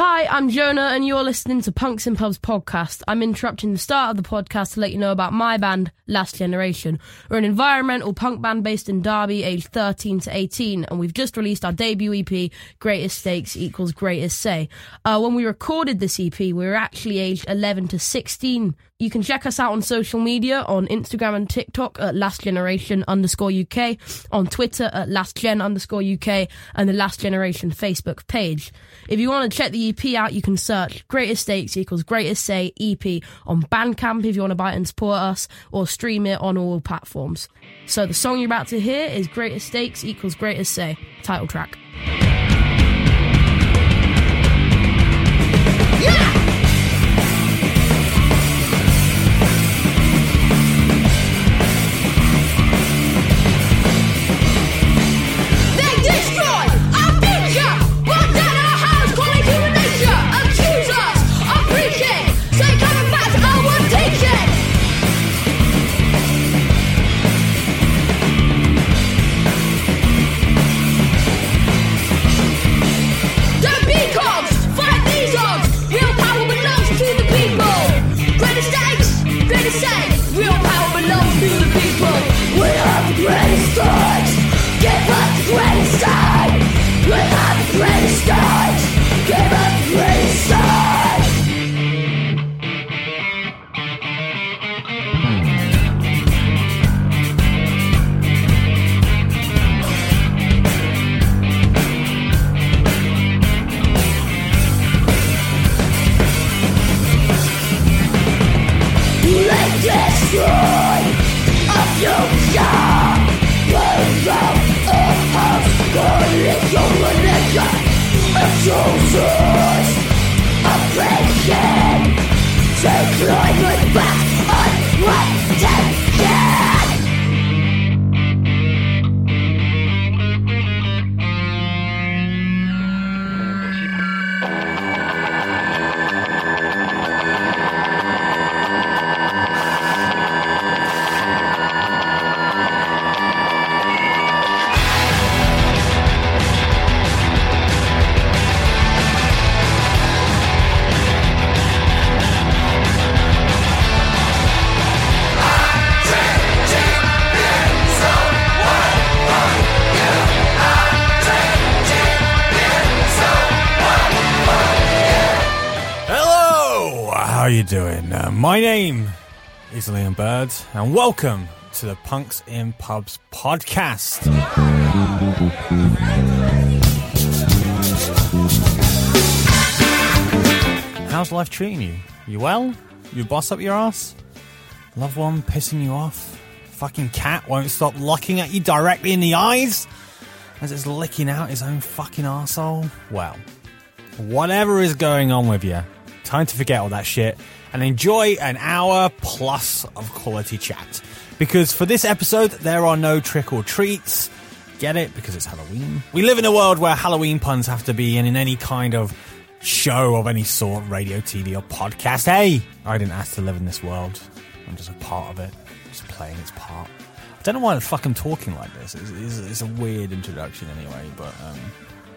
Hi, I'm Jonah, and you're listening to Punks in Pubs podcast. I'm interrupting the start of the podcast to let you know about my band, Last Generation. We're an environmental punk band based in Derby, aged 13 to 18, and we've just released our debut EP, Greatest Stakes Equals Greatest Say. Uh, when we recorded this EP, we were actually aged 11 to 16. You can check us out on social media on Instagram and TikTok at Last Generation underscore UK, on Twitter at Last Gen underscore UK, and the Last Generation Facebook page. If you want to check the EP out, you can search Greatest Stakes equals Greatest Say EP on Bandcamp if you want to buy it and support us, or stream it on all platforms. So the song you're about to hear is Greatest Stakes equals Greatest Say, title track. Accuse doing? Uh, my name is Liam Bird, and welcome to the Punks in Pubs podcast. How's life treating you? You well? You boss up your ass? Loved one pissing you off? Fucking cat won't stop looking at you directly in the eyes as it's licking out his own fucking arsehole? Well, whatever is going on with you, time to forget all that shit and enjoy an hour plus of quality chat. Because for this episode, there are no trick or treats. Get it? Because it's Halloween. We live in a world where Halloween puns have to be in, in any kind of show of any sort, radio, TV, or podcast. Hey, I didn't ask to live in this world. I'm just a part of it, just playing its part. I don't know why the fuck I'm talking like this. It's, it's, it's a weird introduction anyway, but um,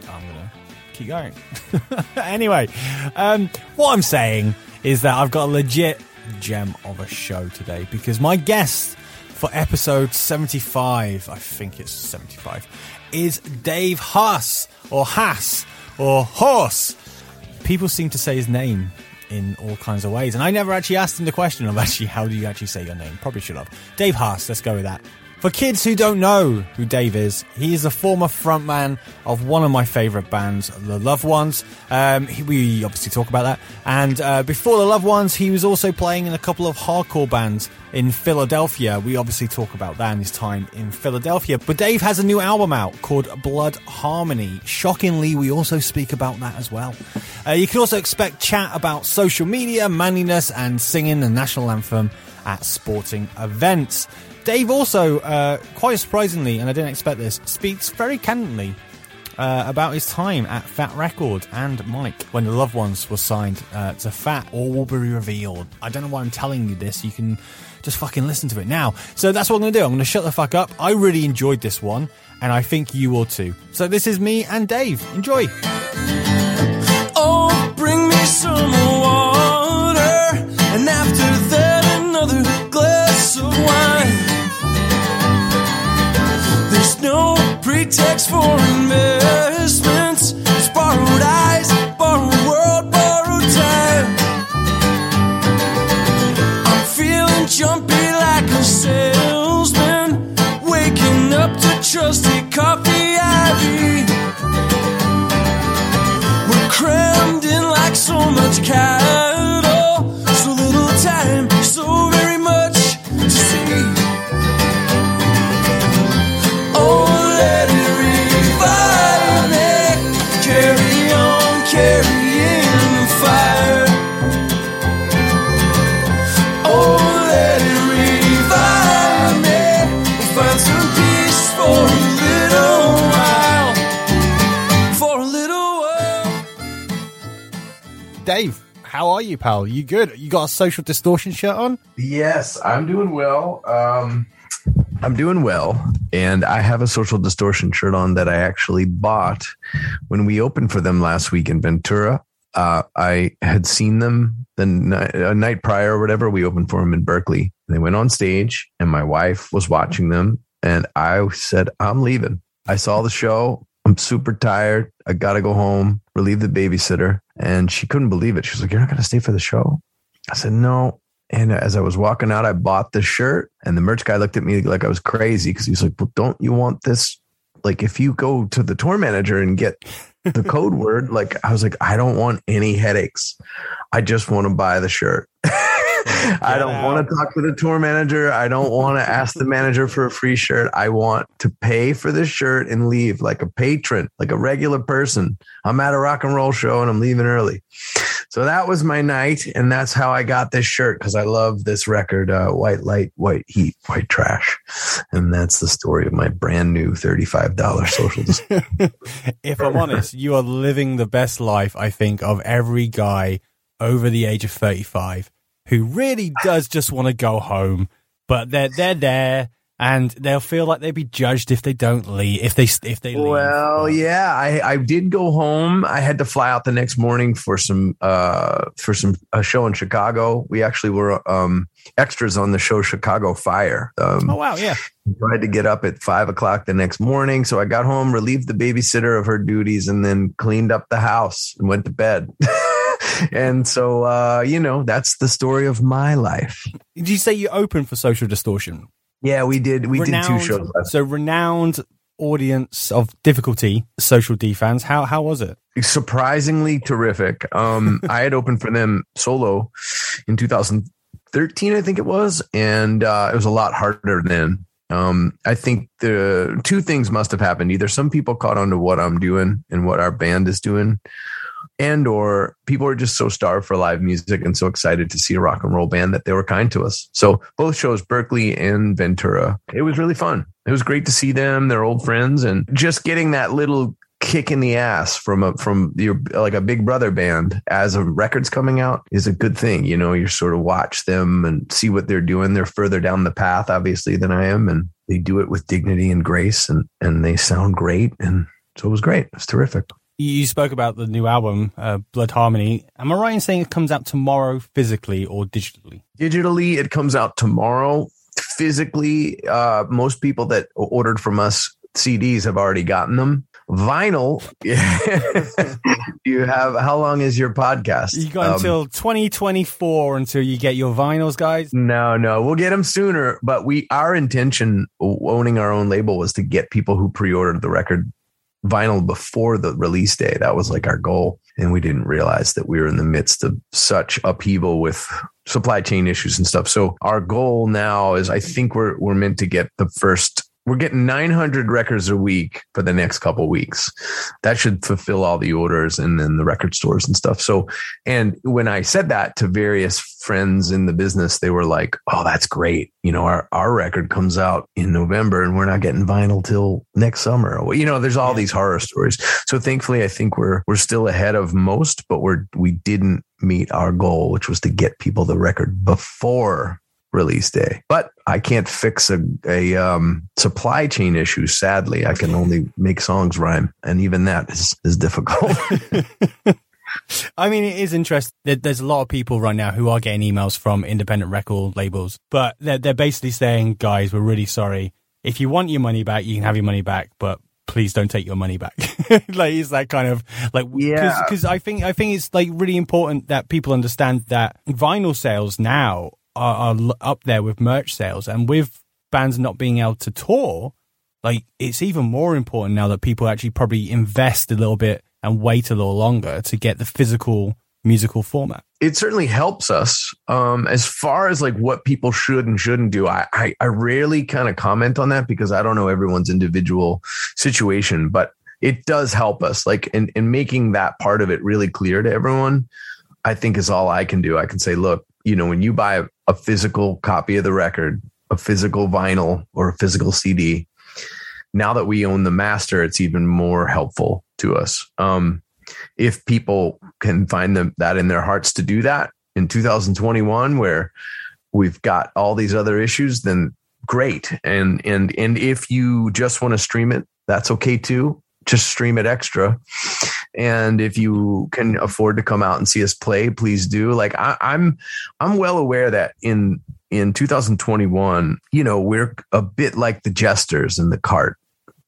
I'm gonna keep going. anyway, um, what I'm saying is that I've got a legit gem of a show today because my guest for episode 75, I think it's 75, is Dave Haas or Haas or Horse. People seem to say his name in all kinds of ways, and I never actually asked him the question of actually how do you actually say your name. Probably should have. Dave Haas, let's go with that. For kids who don't know who Dave is, he is a former frontman of one of my favourite bands, The Loved Ones. Um, he, we obviously talk about that. And uh, before The Loved Ones, he was also playing in a couple of hardcore bands in Philadelphia. We obviously talk about that and his time in Philadelphia. But Dave has a new album out called Blood Harmony. Shockingly, we also speak about that as well. Uh, you can also expect chat about social media, manliness, and singing the national anthem at sporting events. Dave also, uh, quite surprisingly, and I didn't expect this, speaks very candidly uh, about his time at Fat Record and Mike when the Loved Ones were signed uh, to Fat. All will be revealed. I don't know why I'm telling you this. You can just fucking listen to it now. So that's what I'm going to do. I'm going to shut the fuck up. I really enjoyed this one, and I think you will too. So this is me and Dave. Enjoy. Oh, Dave, pretext for investments. It's borrowed eyes, borrowed world, borrowed time. I'm feeling jumpy like a salesman, waking up to trusty coffee ivy. We're crammed in like so much cash. You, pal? You good? You got a social distortion shirt on? Yes, I'm doing well. Um, I'm doing well, and I have a social distortion shirt on that I actually bought when we opened for them last week in Ventura. Uh, I had seen them the night, a night prior or whatever. We opened for them in Berkeley. They went on stage, and my wife was watching them, and I said, "I'm leaving." I saw the show. I'm super tired. I got to go home, relieve the babysitter. And she couldn't believe it. She was like, You're not going to stay for the show? I said, No. And as I was walking out, I bought the shirt. And the merch guy looked at me like I was crazy because he's like, Well, don't you want this? Like, if you go to the tour manager and get the code word, like, I was like, I don't want any headaches. I just want to buy the shirt. I don't want to talk to the tour manager. I don't want to ask the manager for a free shirt. I want to pay for this shirt and leave like a patron, like a regular person. I'm at a rock and roll show and I'm leaving early. So that was my night. And that's how I got this shirt because I love this record, uh, White Light, White Heat, White Trash. And that's the story of my brand new $35 social. if I'm honest, you are living the best life, I think, of every guy over the age of 35 who really does just want to go home, but they're they're there and they'll feel like they'd be judged if they don't leave if they if they leave. Well, yeah, I, I did go home. I had to fly out the next morning for some uh for some a show in Chicago. We actually were um extras on the show Chicago Fire. Um, Oh wow, yeah. I had to get up at five o'clock the next morning. So I got home, relieved the babysitter of her duties, and then cleaned up the house and went to bed. and so uh, you know, that's the story of my life. Did you say you opened for Social Distortion? Yeah, we did we did two shows last So renowned audience of difficulty, Social D fans. How how was it? surprisingly terrific. Um, I had opened for them solo in 2013, I think it was, and uh, it was a lot harder then. Um, I think the two things must have happened. Either some people caught on to what I'm doing and what our band is doing, and or people are just so starved for live music and so excited to see a rock and roll band that they were kind to us. So both shows, Berkeley and Ventura, it was really fun. It was great to see them. They're old friends, and just getting that little kick in the ass from a from your like a big brother band as a record's coming out is a good thing you know you sort of watch them and see what they're doing they're further down the path obviously than i am and they do it with dignity and grace and and they sound great and so it was great it's terrific You spoke about the new album, uh, Blood Harmony. Am I right in saying it comes out tomorrow, physically or digitally? digitally it comes out tomorrow physically uh most people that ordered from us cds have already gotten them vinyl you have how long is your podcast You got Um, until 2024 until you get your vinyls, guys. No, no, we'll get them sooner. But we, our intention, owning our own label, was to get people who pre-ordered the record vinyl before the release day. That was like our goal, and we didn't realize that we were in the midst of such upheaval with supply chain issues and stuff. So our goal now is, I think we're we're meant to get the first. We're getting 900 records a week for the next couple weeks. That should fulfill all the orders and then the record stores and stuff. So and when I said that to various friends in the business, they were like, "Oh, that's great. You know, our our record comes out in November, and we're not getting vinyl till next summer." Well, You know, there's all these horror stories. So thankfully, I think we're we're still ahead of most, but we're we didn't meet our goal, which was to get people the record before release day. But I can't fix a a um, supply chain issue. Sadly, I can only make songs rhyme, and even that is is difficult. I mean, it is interesting. There, there's a lot of people right now who are getting emails from independent record labels, but they're, they're basically saying, guys, we're really sorry. If you want your money back, you can have your money back, but please don't take your money back. like, it's that kind of like, Yeah. Because I think, I think it's like really important that people understand that vinyl sales now are, are up there with merch sales and with bands not being able to tour, like it's even more important now that people actually probably invest a little bit and wait a little longer to get the physical musical format. it certainly helps us um, as far as like what people should and shouldn't do. I I, I rarely kind of comment on that because I don't know everyone's individual situation, but it does help us. Like in in making that part of it really clear to everyone. I think is all I can do. I can say, look, you know, when you buy a, physical copy of the record, a physical vinyl or a physical CD, now that we own the master, it's even more helpful to us. Um, if people can find them that in their hearts to do that in 2021, where we've got all these other issues, then great. And and and if you just want to stream it, that's okay too. Just stream it extra. And if you can afford to come out and see us play, please do. Like I, I'm I'm well aware that in in 2021, you know, we're a bit like the jesters in the cart.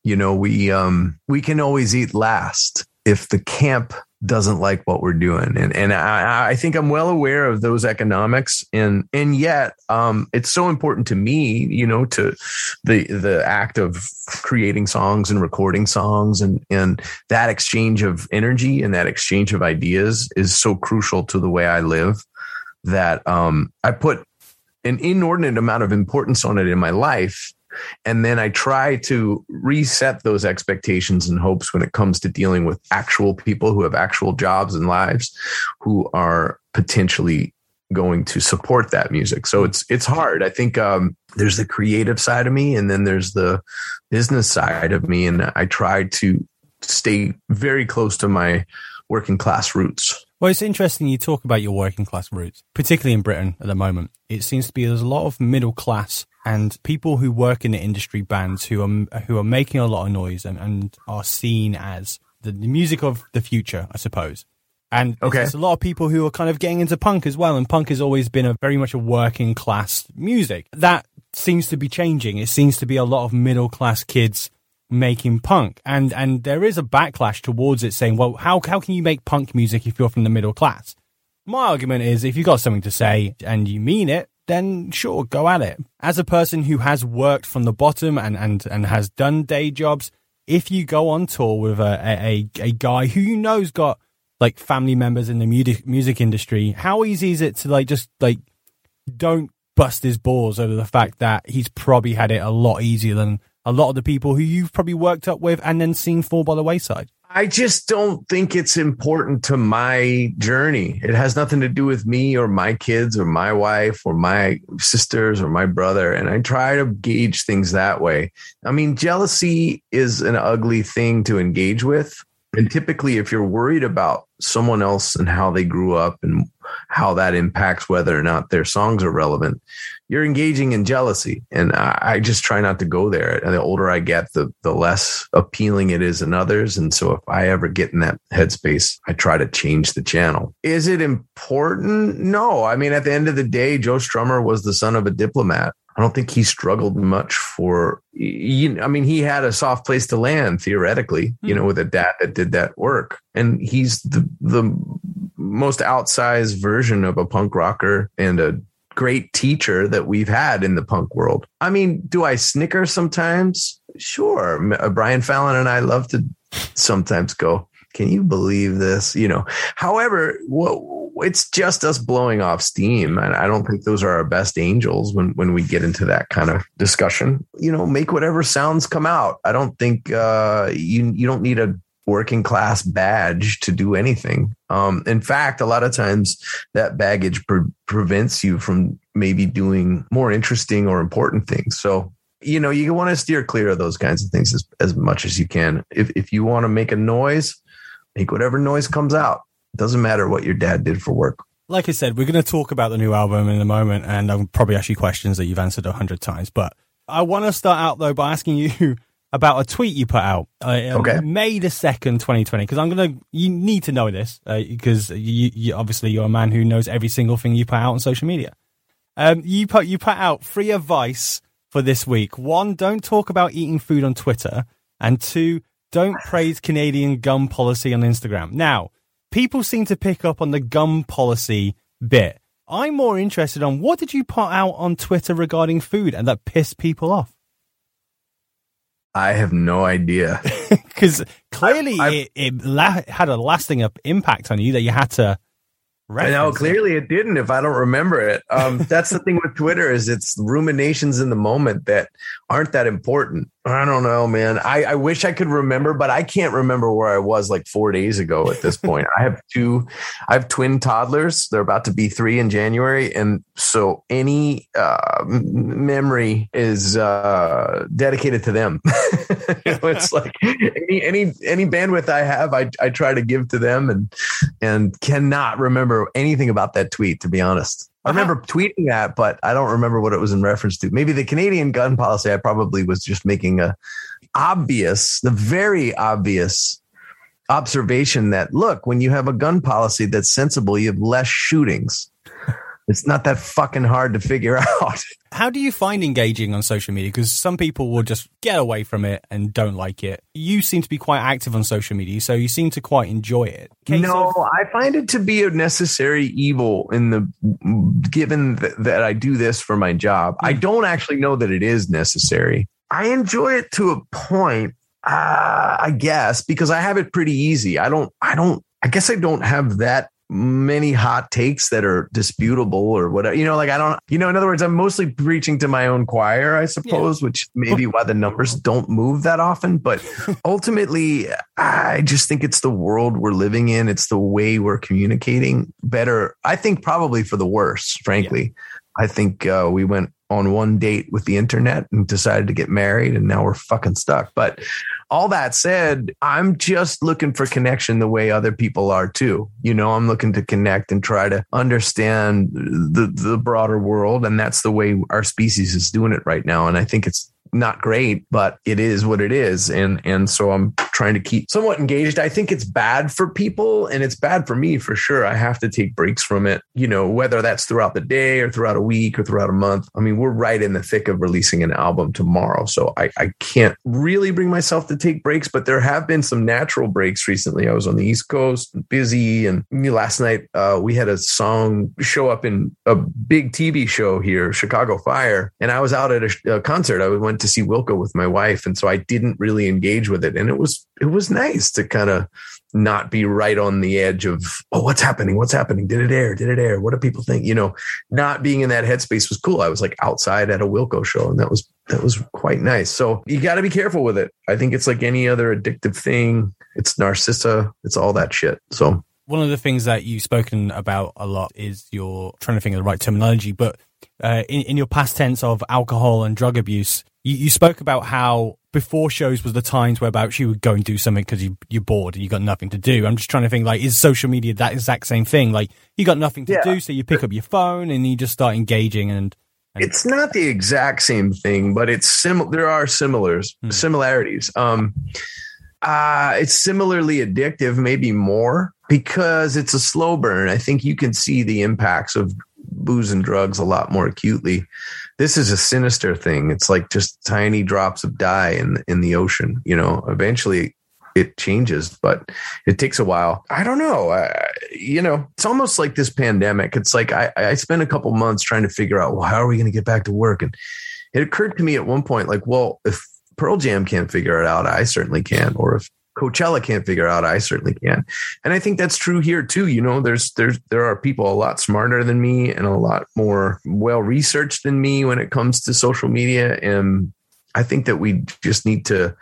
You know, we um we can always eat last if the camp doesn't like what we're doing. And and I, I think I'm well aware of those economics. And and yet um it's so important to me, you know, to the the act of creating songs and recording songs. And and that exchange of energy and that exchange of ideas is so crucial to the way I live that um I put an inordinate amount of importance on it in my life and then I try to reset those expectations and hopes when it comes to dealing with actual people who have actual jobs and lives who are potentially going to support that music. So it's it's hard. I think um, there's the creative side of me and then there's the business side of me and I try to stay very close to my working class roots. Well, it's interesting you talk about your working class roots, particularly in Britain at the moment. It seems to be there's a lot of middle class and people who work in the industry bands who are who are making a lot of noise and, and are seen as the, the music of the future, I suppose. And Okay. there's a lot of people who are kind of getting into punk as well. And punk has always been a very much a working class music. That seems to be changing. It seems to be a lot of middle class kids making punk. And and there is a backlash towards it saying, well, how how can you make punk music if you're from the middle class? My argument is if you've got something to say and you mean it, then sure, go at it. As a person who has worked from the bottom and, and, and has done day jobs, if you go on tour with a, a, a guy who you know's got like family members in the music music industry, how easy is it to like just like don't bust his balls over the fact that he's probably had it a lot easier than a lot of the people who you've probably worked up with and then seen fall by the wayside? I just don't think it's important to my journey. It has nothing to do with me or my kids or my wife or my sisters or my brother. And I try to gauge things that way. I mean, jealousy is an ugly thing to engage with. And typically, if you're worried about someone else and how they grew up and how that impacts whether or not their songs are relevant, you're engaging in jealousy. And I, I just try not to go there. And the older I get, the the less appealing it is in others. And so if I ever get in that headspace, I try to change the channel. Is it important? No. I mean, at the end of the day, Joe Strummer was the son of a diplomat. I don't think he struggled much for. You, I mean, he had a soft place to land theoretically, you know, with a dad that did that work, and he's the the most outsized version of a punk rocker and a great teacher that we've had in the punk world. I mean, do I snicker sometimes? Sure. Uh, Brian Fallon and I love to sometimes go, can you believe this? You know, however, it's just us blowing off steam. And I don't think those are our best angels when, when we get into that kind of discussion. You know, make whatever sounds come out. I don't think uh, you you don't need a working class badge to do anything. Um, in fact, a lot of times that baggage pre- prevents you from maybe doing more interesting or important things. So, you know, you want to steer clear of those kinds of things as, as much as you can. If, if you want to make a noise, make whatever noise comes out. It doesn't matter what your dad did for work. Like I said, we're going to talk about the new album in a moment, and I'll probably ask you questions that you've answered a hundred times. But I want to start out though by asking you about a tweet you put out, uh, Okay. May the second, twenty twenty. Because I'm gonna, you need to know this because you, you obviously you're a man who knows every single thing you put out on social media. Um, you put you put out free advice for this week. One, don't talk about eating food on Twitter, and two, don't praise Canadian gun policy on Instagram. Now, people seem to pick up on the gun policy bit. I'm more interested on what did you put out on Twitter regarding food and that pissed people off? I have no idea. Because clearly I- it, it la- had a lasting impact on you that you had to. I know reference clearly it didn't if I don't remember it. Um, that's the thing with Twitter is it's ruminations in the moment that aren't that important. I don't know, man. I, I wish I could remember, but I can't remember where I was like four days ago at this point. I have two, I have twin toddlers. They're about to be three in January. And so any uh, memory is uh, dedicated to them. you know, it's like any, any, any bandwidth I have, I, I try to give to them and, and cannot remember anything about that tweet, to be honest. I uh-huh. remember tweeting that, but I don't remember what it was in reference to. Maybe the Canadian gun policy. I probably was just making a obvious, the very obvious observation that look, when you have a gun policy that's sensible, you have less shootings. It's not that fucking hard to figure out. How do you find engaging on social media? Because some people will just get away from it and don't like it. You seem to be quite active on social media, so you seem to quite enjoy it. Case no, of- I find it to be a necessary evil in the given th- that I do this for my job. I don't actually know that it is necessary. I enjoy it to a point, uh, I guess, because I have it pretty easy. I don't, I don't, I guess I don't have that many hot takes that are disputable or whatever. You know, like I don't, you know, in other words, I'm mostly preaching to my own choir, I suppose, which may be why the numbers don't move that often. But ultimately, I just think it's the world we're living in. It's the way we're communicating better. I think probably for the worse, frankly. I think uh, we went on one date with the internet and decided to get married, and now we're fucking stuck. But all that said, I'm just looking for connection the way other people are too. You know, I'm looking to connect and try to understand the the broader world, and that's the way our species is doing it right now. And I think it's not great, but it is what it is. And and so I'm trying to keep somewhat engaged. I think it's bad for people and it's bad for me for sure. I have to take breaks from it, you know, whether that's throughout the day or throughout a week or throughout a month. I mean, we're right in the thick of releasing an album tomorrow. So I, I can't really bring myself to take breaks, but there have been some natural breaks recently. I was on the East Coast, busy, and last night uh, we had a song show up in a big TV show here, Chicago Fire, and I was out at a, a concert. I went to see Wilco with my wife, and so I didn't really engage with it, and it was it was nice to kind of not be right on the edge of oh what's happening? What's happening? Did it air? Did it air? What do people think? You know not being in that headspace was cool. I was like outside at a wilco show and that was that was quite nice. So you got to be careful with it. I think it's like any other addictive thing. It's narcissa. It's all that shit. So one of the things that you've spoken about a lot is your trying to think of the right terminology, but uh, in, in your past tense of alcohol and drug abuse, you, you spoke about how before shows was the times whereabouts you would go and do something because you, you're bored and you got nothing to do. I'm just trying to think like, is social media that exact same thing? Like you got nothing to Yeah. do, so you pick up your phone and you just start engaging and, and it's not the exact same thing, but it's similar. There are similars, Hmm. similarities. Um, uh, it's similarly addictive, maybe more because it's a slow burn. I think you can see the impacts of booze and drugs a lot more acutely. This is a sinister thing. It's like just tiny drops of dye in in the ocean. You know, eventually it changes, but it takes a while. I don't know. I, you know, it's almost like this pandemic. It's like I, I spent a couple months trying to figure out, well, how are we going to get back to work? And it occurred to me at one point, like, well, if Pearl Jam can't figure it out, I certainly can. Or if Coachella can't figure out, I certainly can. And I think that's true here too. You know, there's there's there are people a lot smarter than me and a lot more well researched than me when it comes to social media. And I think that we just need to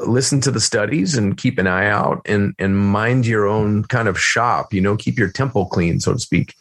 listen to the studies and keep an eye out and and mind your own kind of shop you know keep your temple clean so to speak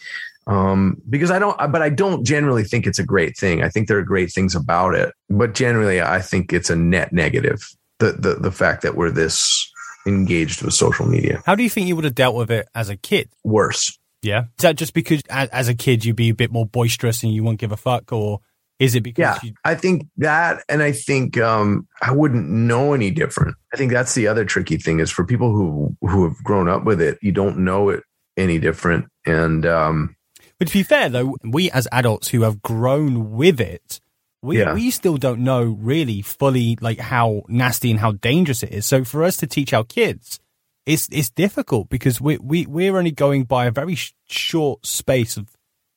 um because i don't but i don't generally think it's a great thing i think there are great things about it but generally i think it's a net negative the the, the fact that we're this engaged with social media how do you think you would have dealt with it as a kid? worse Yeah. Is that just because as, as a kid you'd be a bit more boisterous and you won't give a fuck or is it because Yeah, you, I think that, and I think um, I wouldn't know any different. I think that's the other tricky thing is for people who who have grown up with it, you don't know it any different. And um, But to be fair, though, we as adults who have grown with it, we Yeah. we still don't know really fully like how nasty and how dangerous it is. So for us to teach our kids, it's it's difficult because we we we're only going by a very sh- short space of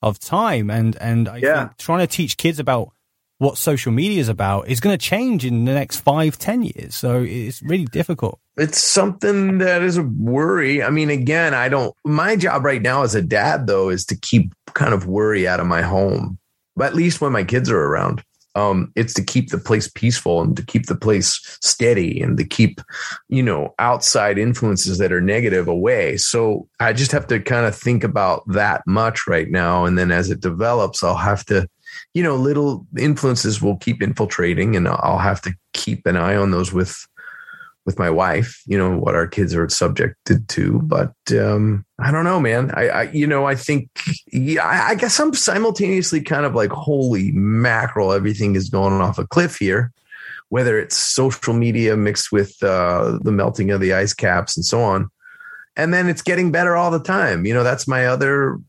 of time, and and I Yeah. think trying to teach kids about what social media is about is going to change in the next five ten years. So it's really difficult. it's something that is a worry. I mean, again, I don't. My job right now as a dad, though, is to keep kind of worry out of my home, but at least when my kids are around. Um, it's to keep the place peaceful and to keep the place steady and to keep, you know, outside influences that are negative away. So I just have to kind of think about that much right now. And then as it develops, I'll have to, you know, little influences will keep infiltrating and I'll have to keep an eye on those with with my wife, you know, what our kids are subjected to. But um, I don't know, man. I, I you know, I think, yeah, I, guess I'm simultaneously kind of like, holy mackerel, everything is going off a cliff here. Whether it's social media mixed with uh, the melting of the ice caps and so on, and then it's getting better all the time. You know, that's my other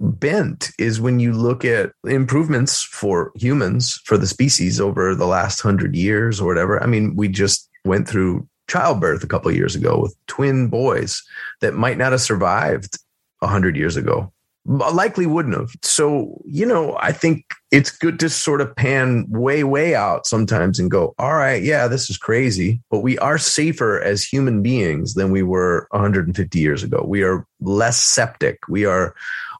bent is when you look at improvements for humans for the species over the last hundred years or whatever. I mean, we just went through childbirth a couple years ago with twin boys that might not have survived 100 years ago likely wouldn't have. So you know i think it's good to sort of pan way way out sometimes and go all right yeah this is crazy but we are safer as human beings than we were 150 years ago. We are less septic. We are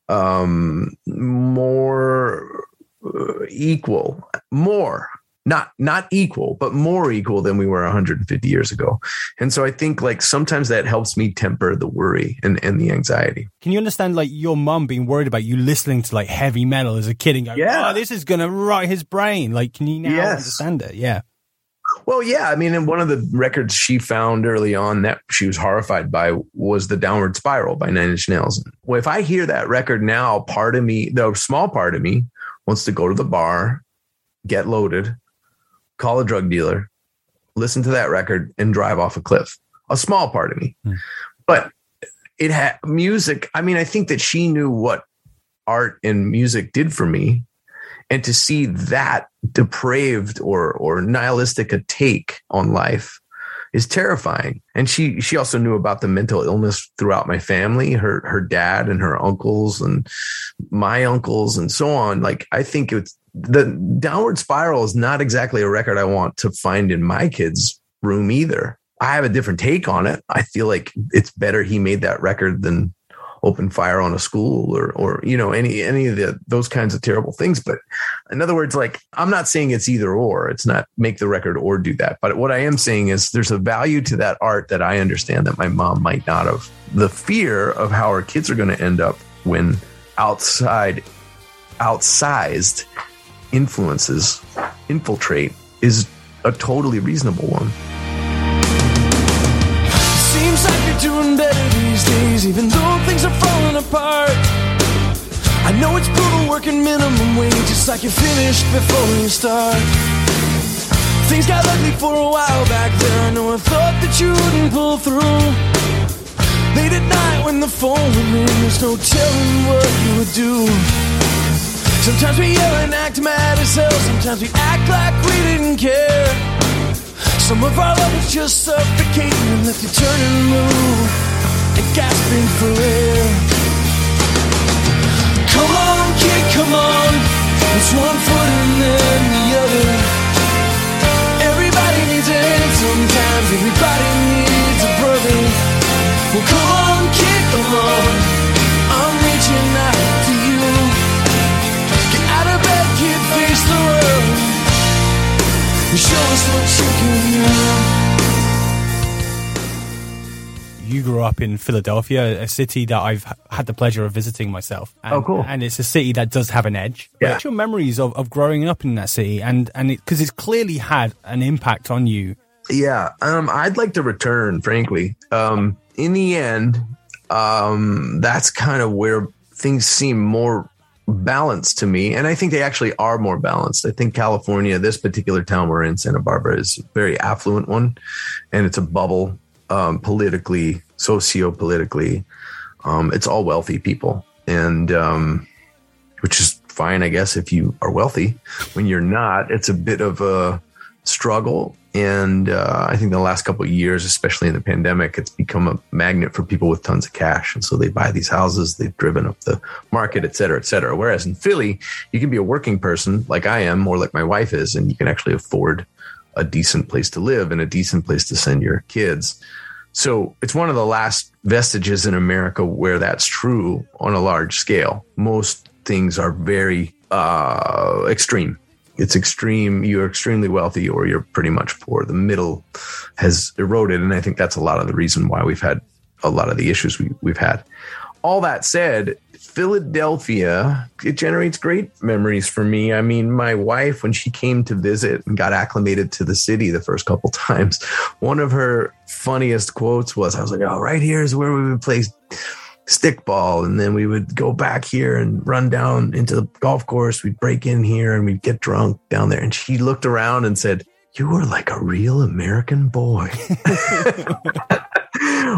um more uh, equal more not not equal but more equal than we were 150 years ago and so i think like sometimes that helps me temper the worry and, and the anxiety Can you understand like your mom being worried about you listening to like heavy metal as a kid and going, oh, Yeah. "Oh, this is gonna rot his brain." Like, can you now Yes. understand it? Yeah. well yeah i mean and one of the records she found early on that she was horrified by was the downward spiral by nine inch nails well if i hear that record now part of me the small part of me wants to go to the bar get loaded call a drug dealer listen to that record and drive off a cliff. A small part of me. Hmm. but it had music i mean i think that she knew what art and music did for me. And to see that depraved or or nihilistic a take on life is terrifying. And she she also knew about the mental illness throughout my family her her dad and her uncles and my uncles and so on. Like i think it's the downward spiral is not exactly a record i want to find in my kids room either. I have a different take on it. I feel like it's better he made that record than open fire on a school or or you know any any of the those kinds of terrible things. But in other words like i'm not saying it's either or it's not make the record or do that. But what i am saying is there's a value to that art that i understand that my mom might not have. The fear of how our kids are going to end up when outside outsized influences infiltrate is a totally reasonable one Seems like you're doing better these days, even though things are falling apart. I know it's brutal working minimum wage, it's like you finished before you start. Things got ugly for a while back there. I oh, know I thought that you wouldn't pull through. Late at night when the phone would ring, there's no telling what you would do. Sometimes we yell and act mad as hell, sometimes we act like we didn't care. Some of our love was just suffocating and left you turning blue and gasping for air. Come on, kid, come on. It's one foot and then up in Philadelphia, a city that I've had the pleasure of visiting myself. And, Oh, cool. And it's a city that does have an edge. Yeah. What's your memories of, of growing up in that city? And and because it's clearly had an impact on you. Yeah, um, I'd like to return, frankly. Um, in the end, um, that's kind of where things seem more balanced to me. And I think they actually are more balanced. I think California, this particular town we're in, Santa Barbara, is a very affluent one. And it's a bubble um, politically, socio politically. Um, it's all wealthy people. And, um, which is fine, I guess, if you are wealthy. When you're not, it's a bit of a struggle. And uh, I think the last couple of years, especially in the pandemic, it's become a magnet for people with tons of cash. And so they buy these houses, they've driven up the market, et cetera, et cetera. Whereas in Philly, you can be a working person like I am, or like my wife is, and you can actually afford a decent place to live and a decent place to send your kids. So it's one of the last vestiges in America where that's true on a large scale. Most things are very uh, extreme it's extreme. You're extremely wealthy, or you're pretty much poor. The middle has eroded, and I think that's a lot of the reason why we've had a lot of the issues we, we've had. All that said, Philadelphia, it generates great memories for me. I mean, my wife, when she came to visit and got acclimated to the city the first couple times, one of her funniest quotes was, I was like, oh, right here is where we would play stickball. And then we would go back here and run down into the golf course. We'd break in here and we'd get drunk down there. And she looked around and said, you are like a real American boy.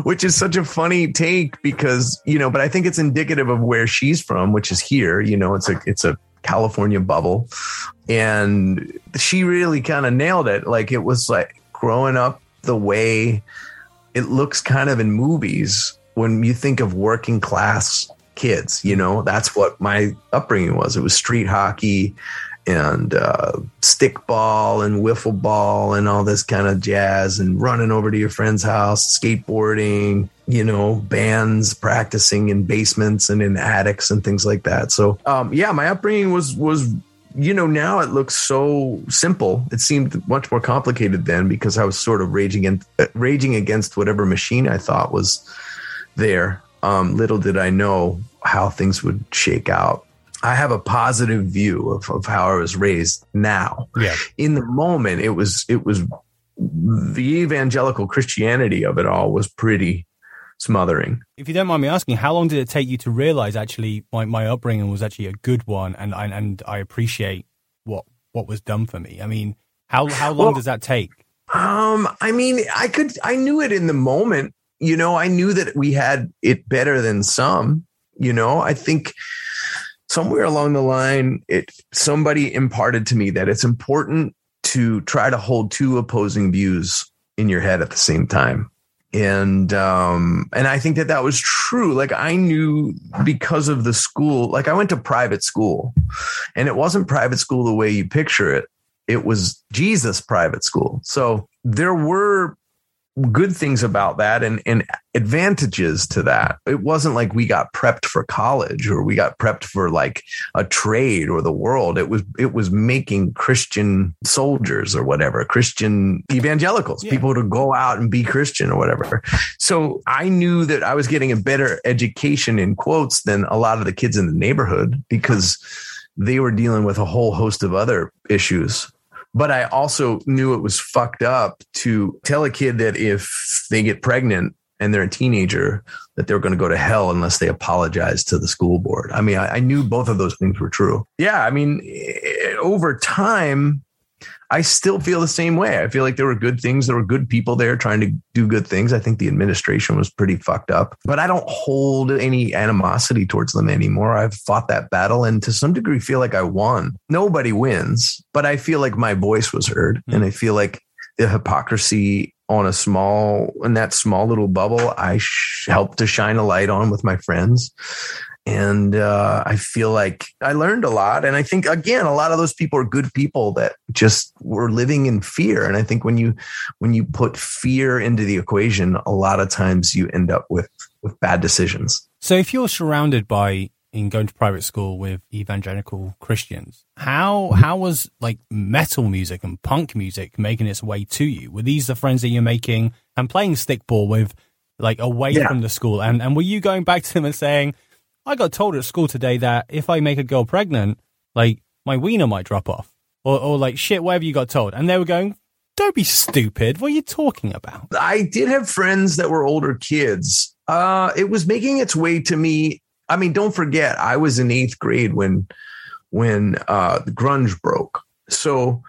which is such a funny take because you know but i think it's indicative of where she's from which is here you know it's a it's a california bubble. And she really kind of nailed it. Like it was like growing up the way it looks kind of in movies when you think of working class kids you know that's what my upbringing was. It was street hockey and uh, stickball and wiffle ball and all this kind of jazz and running over to your friend's house, skateboarding, you know, bands practicing in basements and in attics and things like that. So, um, yeah, my upbringing was was you know now it looks so simple. It seemed much more complicated then because I was sort of raging and uh, raging against whatever machine I thought was there. Um, little did I know how things would shake out. I have a positive view of, of how I was raised now. Yeah. In the moment, it was it was the evangelical Christianity of it all was pretty smothering. If you don't mind me asking, how long did it take you to realize actually my, my upbringing was actually a good one and, and and I appreciate what what was done for me? I mean, how how long Well- does that take? Um, I mean, I could I knew it in the moment. You know, I knew that we had it better than some. You know, I think somewhere along the line, it somebody imparted to me that it's important to try to hold two opposing views in your head at the same time. And um and I think that that was true. Like I knew because of the school, like I went to private school and it wasn't private school the way you picture it it was Jesus private school. So there were good things about that and, and advantages to that. It wasn't like we got prepped for college or we got prepped for like a trade or the world. It was it was making Christian soldiers or whatever, Christian evangelicals, Yeah. people to go out and be Christian or whatever. So I knew that I was getting a better education in quotes than a lot of the kids in the neighborhood because they were dealing with a whole host of other issues. But I also knew it was fucked up to tell a kid that if they get pregnant and they're a teenager, that they're going to go to hell unless they apologize to the school board. I mean, I, I knew both of those things were true. Yeah. I mean, eh, over time, I still feel the same way. I feel like there were good things. There were good people there trying to do good things. I think the administration was pretty fucked up, but I don't hold any animosity towards them anymore. I've fought that battle and to some degree feel like I won. Nobody wins, but I feel like my voice was heard hmm. and I feel like the hypocrisy on a small, in that small little bubble, I sh- helped to shine a light on with my friends and uh, I feel like I learned a lot. And I think again, a lot of those people are good people that just were living in fear. And I think when you when you put fear into the equation, a lot of times you end up with with bad decisions. So if you're surrounded by in going to private school with evangelical Christians, how how was like metal music and punk music making its way to you? Were these the friends that you're making and playing stickball with, like away Yeah. from the school? And and were you going back to them and saying, "I got told at school today that if I make a girl pregnant, like my wiener might drop off," or or like shit, whatever you got told, and they were going, "Don't be stupid. What are you talking about?" I did have friends that were older kids. Uh, it was making its way to me. I mean, don't forget, I was in eighth grade when when uh, the grunge broke. So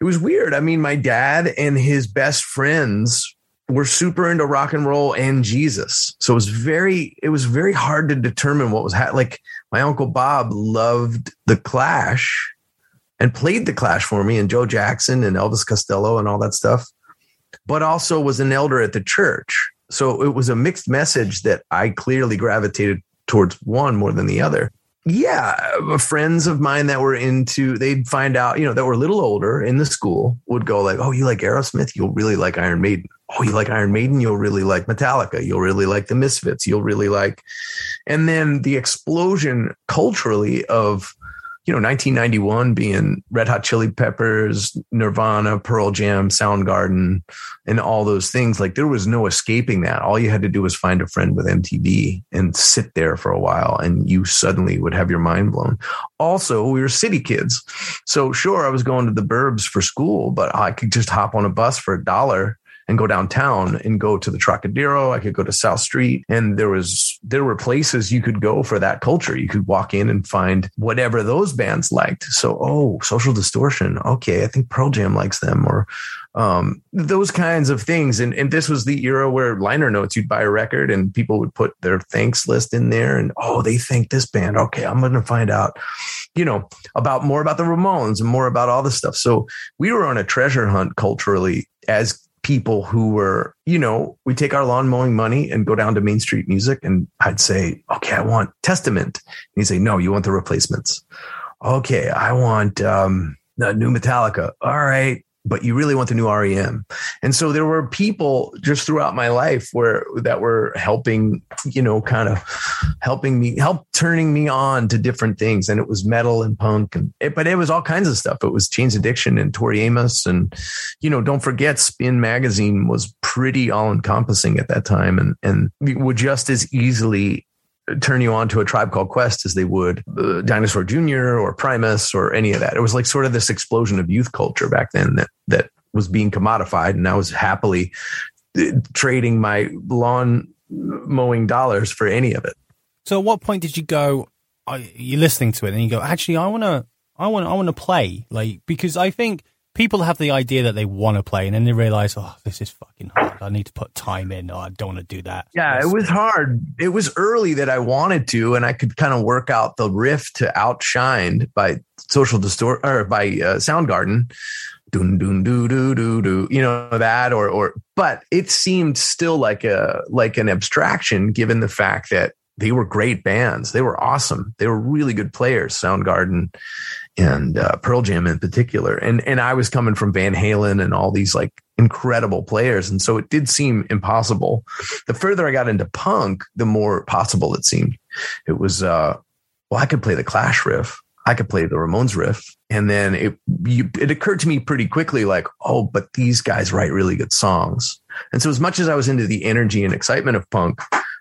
it was weird. I mean, my dad and his best friends were super into rock and roll and Jesus. So it was very it was very hard to determine what was ha- like. My uncle Bob loved the Clash and played the Clash for me, and Joe Jackson and Elvis Costello and all that stuff but also was an elder at the church. So it was a mixed message that I clearly gravitated towards one more than the other. Yeah, friends of mine that were into, they'd find out, you know, that were a little older in the school would go like, "Oh, you like Aerosmith? You'll really like Iron Maiden. Oh, you like Iron Maiden? You'll really like Metallica. You'll really like the Misfits. You'll really like." And then the explosion culturally of you know, 1991 being Red Hot Chili Peppers, Nirvana, Pearl Jam, Soundgarden, and all those things. Like there was no escaping that. All you had to do was find a friend with MTV and sit there for a while, and you suddenly would have your mind blown. Also, we were city kids. So sure, I was going to the burbs for school, but I could just hop on a bus for a dollar and go downtown and go to the Trocadero. I could go to South Street and there was, there were places you could go for that culture. You could walk in and find whatever those bands liked. So, oh, social distortion. Okay. I think Pearl Jam likes them or, um, those kinds of things. And, and this was the era where liner notes, you'd buy a record and people would put their thanks list in there and, oh, they thank this band. Okay. I'm going to find out, you know, about more about the Ramones and more about all this stuff. So we were on a treasure hunt culturally as people who were, you know, we take our lawn mowing money and go down to Main Street Music, and I'd say, okay, I want Testament. And he'd say, no, you want the replacements. Okay, I want um, the new Metallica. All right, but you really want the new REM. And so there were people just throughout my life where that were helping, you know, kind of helping me, help turning me on to different things. And it was metal and punk and it, but it was all kinds of stuff. It was Jane's Addiction and Tori Amos. And, you know, don't forget Spin magazine was pretty all encompassing at that time and, and would just as easily turn you on to a tribe called Quest as they would uh, Dinosaur Jr. or Primus or any of that. It was like sort of this explosion of youth culture back then that that was being commodified, and I was happily uh, trading my lawn mowing dollars for any of it. So, at what point did you go? Are you listening to it and you go, actually, I want to, I want, I want to play, like because I think people have the idea that they want to play and then they realize, oh, this is fucking hard. I need to put time in. Oh, I don't want to do that. Yeah, it was hard. It was early that I wanted to, and I could kind of work out the riff to Outshined by Social Distort or by uh, Soundgarden. Doon doon doo doo doo doo, you know that, or or, but it seemed still like a like an abstraction, given the fact that they were great bands. They were awesome. They were really good players. Soundgarden, and uh, Pearl Jam in particular. And and I was coming from Van Halen and all these like incredible players, and so it did seem impossible. The further I got into punk, the more possible it seemed. It was uh, well, I could play the Clash riff, I could play the Ramones riff, and then it you, it occurred to me pretty quickly, like, oh, but these guys write really good songs. And so, as much as I was into the energy and excitement of punk,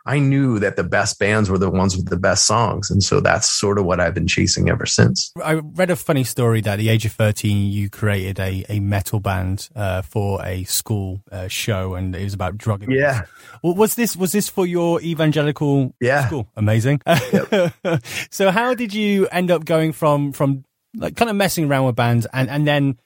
I knew that the best bands were the ones with the best songs. And so that's sort of what I've been chasing ever since. I read a funny story that at the age of 13, you created a, a metal band uh, for a school uh, show and it was about drug abuse. Yeah. Well, was this, was this for your evangelical yeah. school? Amazing. Yep. so how did you end up going from, from like kind of messing around with bands and, and then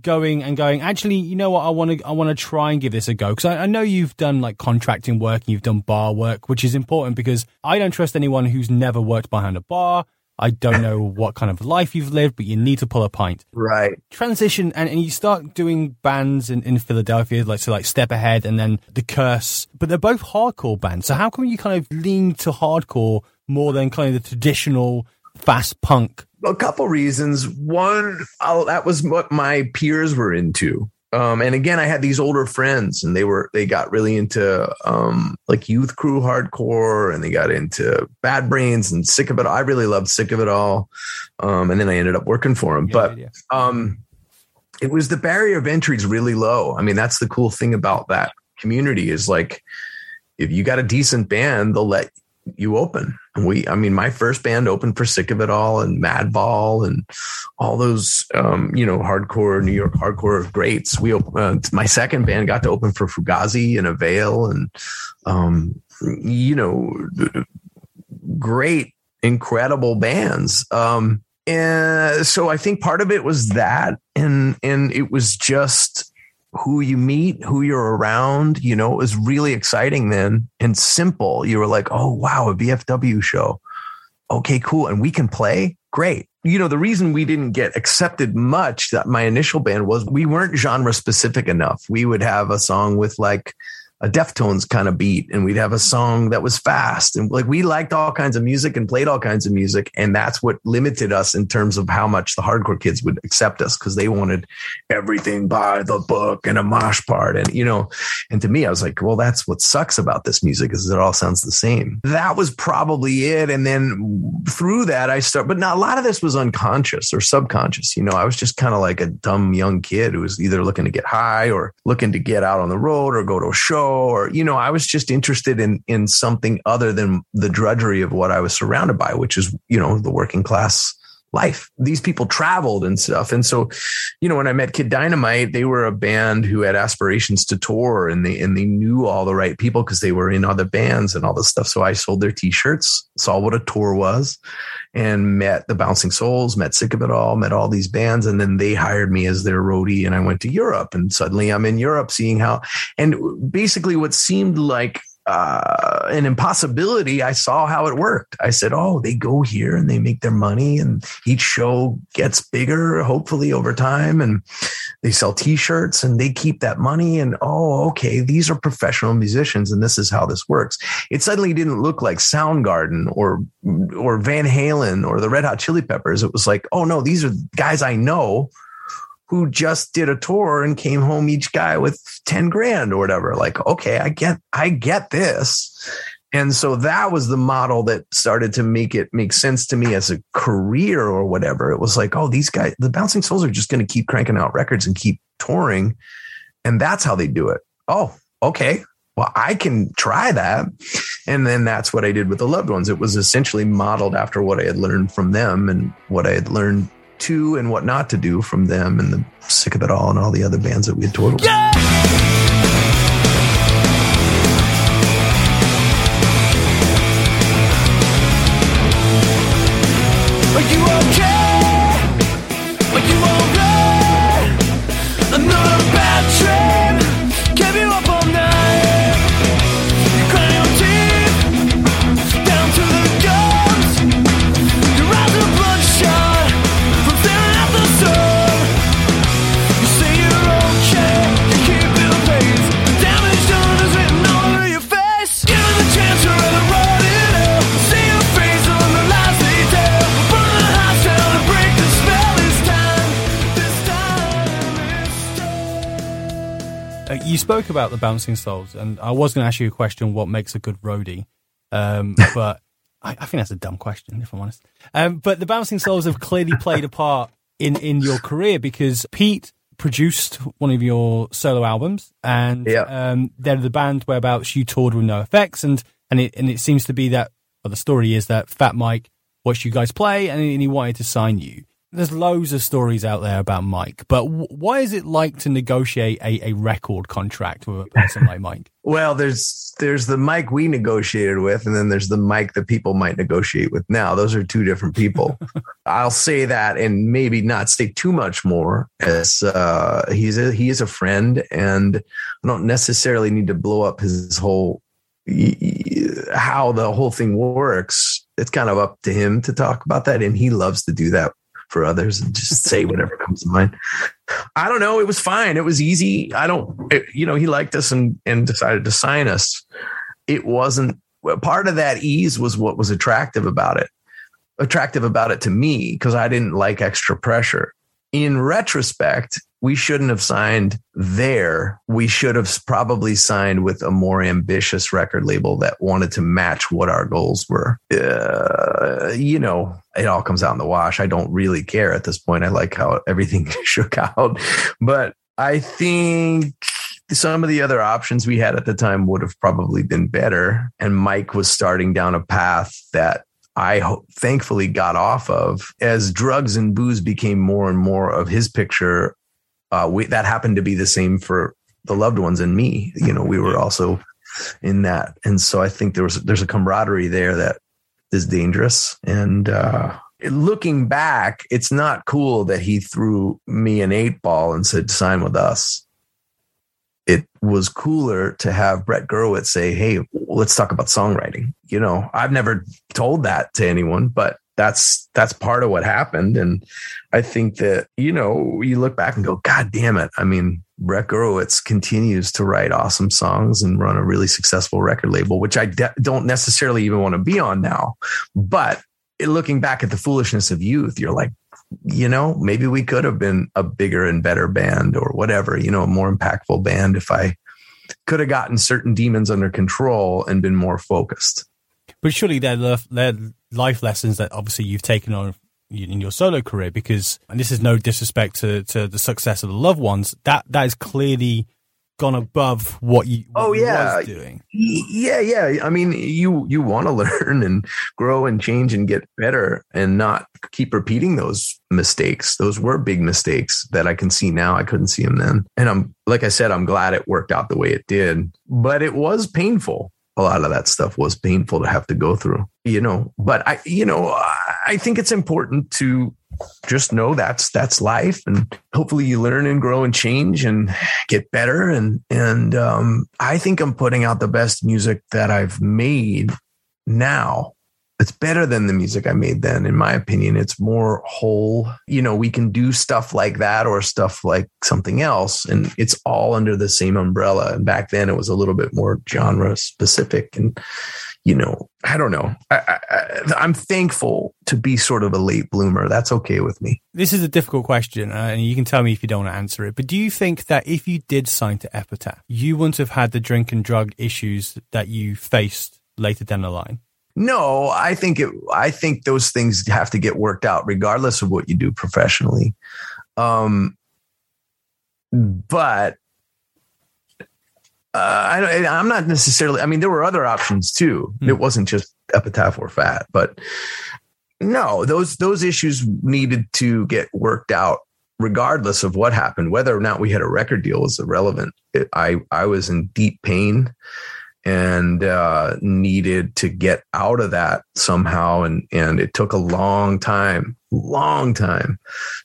going and going actually you know what? I want to i want to try and give this a go. Because I, I, know you've done like contracting work and you've done bar work which is important because i don't trust anyone who's never worked behind a bar. I don't know what kind of life you've lived but you need to pull a pint. Right. Transition and, and you start doing bands in, in philadelphia like so like step ahead and then the curse but they're both hardcore bands. So how come you kind of lean to hardcore more than kind of the traditional fast punk a couple reasons. One, I'll, that was what my peers were into. Um, and again, I had these older friends, and they were they got really into um, like youth crew hardcore, and they got into Bad Brains and Sick of It. I really loved Sick of It All, um, and then I ended up working for them. but um, it was the barrier of entry is really low. I mean, that's the cool thing about that community is like if you got a decent band, they'll let you open. We, I mean, my first band opened for Sick of It All and Madball and all those, um, you know, hardcore New York hardcore greats. We, uh, my second band got to open for Fugazi and Avail and, um, you know, great, incredible bands. Um, and so I think part of it was that, and and it was just who you meet, who you're around. You know, it was really exciting then and simple. You were like, oh, wow, a VFW show. Okay, cool. And we can play. Great. You know, the reason we didn't get accepted much that my initial band was we weren't genre specific enough. We would have a song with like a Deftones kind of beat and we'd have a song that was fast and like we liked all kinds of music and played all kinds of music and that's what limited us in terms of how much the hardcore kids would accept us because they wanted everything by the book and a mosh part and you know and to me I was like well that's what sucks about this music is it all sounds the same. That was probably it and then through that I start but not a lot of this was unconscious or subconscious you know I was just kind of like a dumb young kid who was either looking to get high or looking to get out on the road or go to a show or you know i was just interested in in something other than the drudgery of what i was surrounded by which is you know the working class life. These people traveled and stuff. And so you know when i met kid dynamite they were a band who had aspirations to tour and they and they knew all the right people because they were in other bands and all this stuff. So i sold their t-shirts saw what a tour was and met the Bouncing Souls, met Sick of It All, met all these bands. And then they hired me as their roadie and I went to Europe and suddenly I'm in Europe seeing how, and basically what seemed like uh, an impossibility, I saw how it worked. I said, Oh, they go here and they make their money, and each show gets bigger, hopefully over time. And they sell t shirts and they keep that money. And oh, okay, these are professional musicians, and this is how this works. It suddenly didn't look like Soundgarden or, or Van Halen or the Red Hot Chili Peppers. It was like, Oh, no, these are guys I know who just did a tour and came home each guy with 10 grand or whatever. Like, okay, I get, I get this. And so that was the model that started to make it make sense to me as a career or whatever. It was like, oh, these guys, the Bouncing Souls are just going to keep cranking out records and keep touring. And that's how they do it. Oh, okay. Well, I can try that. And then that's what I did with the loved ones. It was essentially modeled after what I had learned from them and what I had learned to and what not to do from them and the sick of it all and all the other bands that we had toured with. Are you okay? Spoke about the Bouncing Souls, and I was going to ask you a question: What makes a good roadie? Um, but I, I think that's a dumb question, if I'm honest. Um, but the Bouncing Souls have clearly played a part in in your career because Pete produced one of your solo albums, and Yeah. um, they're the band whereabouts you toured with NOFX, and and it and it seems to be that. Well, the story is that Fat Mike watched you guys play, and he, and he wanted to sign you. There's loads of stories out there about Mike, but w- why is it like to negotiate a, a record contract with a person like Mike? Well, there's there's the Mike we negotiated with, and then there's the Mike that people might negotiate with now. Those are two different people. I'll say that, and maybe not say too much more, as uh, he's a he is a friend, and I don't necessarily need to blow up his whole how the whole thing works. It's kind of up to him to talk about that, and he loves to do that for others and just say whatever comes to mind. I don't know. It was fine. It was easy. I don't, it- you know, he liked us and, and decided to sign us. It wasn't part of that ease was what was attractive about it. Attractive about it to me because I didn't like extra pressure. In retrospect, we shouldn't have signed there. We should have probably signed with a more ambitious record label that wanted to match what our goals were. Uh, you know, it all comes out in the wash. I don't really care at this point. I like how everything shook out. But I think some of the other options we had at the time would have probably been better. And Mike was starting down a path that I thankfully got off of as drugs and booze became more and more of his picture. Uh, we, that happened to be the same for the loved ones and me. You know, we were also in that, and so I think there was there's a camaraderie there that is dangerous. And uh, looking back, it's not cool that he threw me an eight ball and said sign with us it was cooler to have Brett Gurewitz say, Hey, let's talk about songwriting. You know, I've never told that to anyone, but that's that's part of what happened. And I think that, you know, you look back and go, God damn it. I mean, Brett Gurewitz continues to write awesome songs and run a really successful record label, which I de- don't necessarily even want to be on now. But looking back at the foolishness of youth, you're like, you know, maybe we could have been a bigger and better band or whatever, you know, a more impactful band if I could have gotten certain demons under control and been more focused. But surely they're, they're life lessons that obviously you've taken on in your solo career because, and this is no disrespect to, to the success of the loved ones, that, that is clearly gone above what you what oh yeah. doing. Yeah yeah. I mean you you want to learn and grow and change and get better and not keep repeating those mistakes. Those were big mistakes that i can see now. I couldn't see them then. And i'm like i said i'm glad it worked out the way it did. But it was painful a lot of that stuff was painful to have to go through you know? But i you know i think it's important to just know that's that's life and hopefully you learn and grow and change and get better. And and um, i think i'm putting out the best music that i've made now it's better than the music i made then in my opinion it's more whole you know we can do stuff like that or stuff like something else and it's all under the same umbrella and back then it was a little bit more genre specific and you know, I don't know. I, am thankful to be sort of a late bloomer. That's okay with me. This is a difficult question, uh, and you can tell me if you don't want to answer it. But do you think that if you did sign to Epitaph, you wouldn't have had the drink and drug issues that you faced later down the line? No, I think it. I think those things have to get worked out, regardless of what you do professionally. Um, but uh, I, I'm not necessarily. I mean, there were other options too. Mm. It wasn't just epitaph or fat, but no, those those issues needed to get worked out, regardless of what happened. Whether or not we had a record deal was irrelevant. It, I I was in deep pain and uh, needed to get out of that somehow, and and it took a long time, long time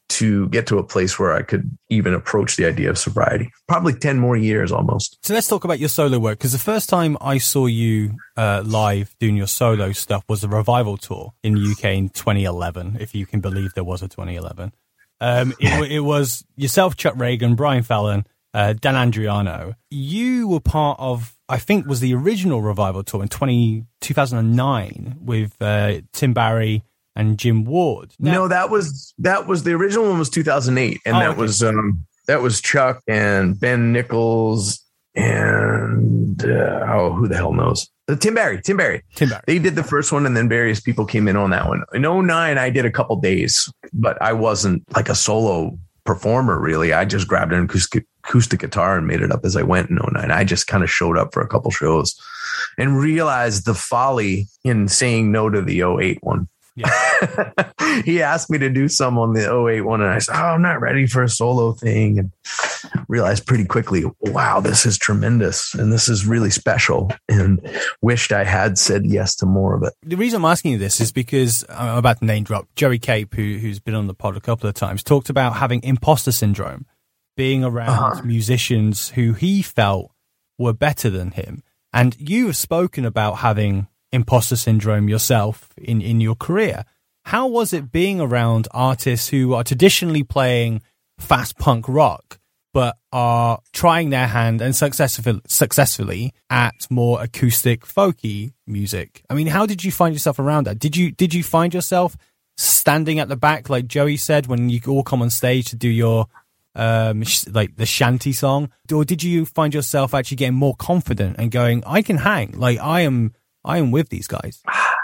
to get to a place where I could even approach the idea of sobriety. Probably 10 more years almost. So let's talk about your solo work because the first time I saw you uh, live doing your solo stuff was the revival tour in the UK in 2011, if you can believe there was a 2011. Um, it, it, was yourself, Chuck Ragan, Brian Fallon, uh, Dan Andriano. You were part of, I think, was the original revival tour in 20, 2009 with uh, Tim Barry, and Jim Ward. Now, no, that was that was the original one was 2008, and oh, that okay. was um that was Chuck and Ben Nichols and uh, oh who the hell knows uh, Tim Barry Tim Barry Tim Barry they did the first one and then various people came in on that one in 09 I did a couple days but I wasn't like a solo performer really I just grabbed an acoustic acoustic guitar and made it up as I went in 09 I just kind of showed up for a couple shows and realized the folly in saying no to the 08 one yeah. he asked me to do some on the 08 one, and I said, Oh, I'm not ready for a solo thing. And realized pretty quickly, wow, this is tremendous and this is really special. And wished I had said yes to more of it. The reason I'm asking you this is because I'm about to name drop Joey Cape, who, who's been on the pod a couple of times, talked about having imposter syndrome, being around uh-huh. musicians who he felt were better than him. And you have spoken about having imposter syndrome yourself in, in your career. How was it being around artists who are traditionally playing fast punk rock, but are trying their hand and successful, successfully at more acoustic folky music? I mean, how did you find yourself around that? Did you, did you find yourself standing at the back, like Joey said, when you all come on stage to do your um like the shanty song or did you find yourself actually getting more confident and going i can hang like i am I am with these guys.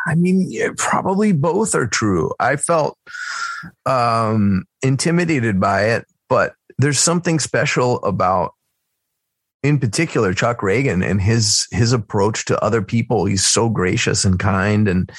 I mean, yeah, probably both are true. I felt um, intimidated by it, but there's something special about, in particular, Chuck Ragan and his his approach to other people. He's so gracious and kind and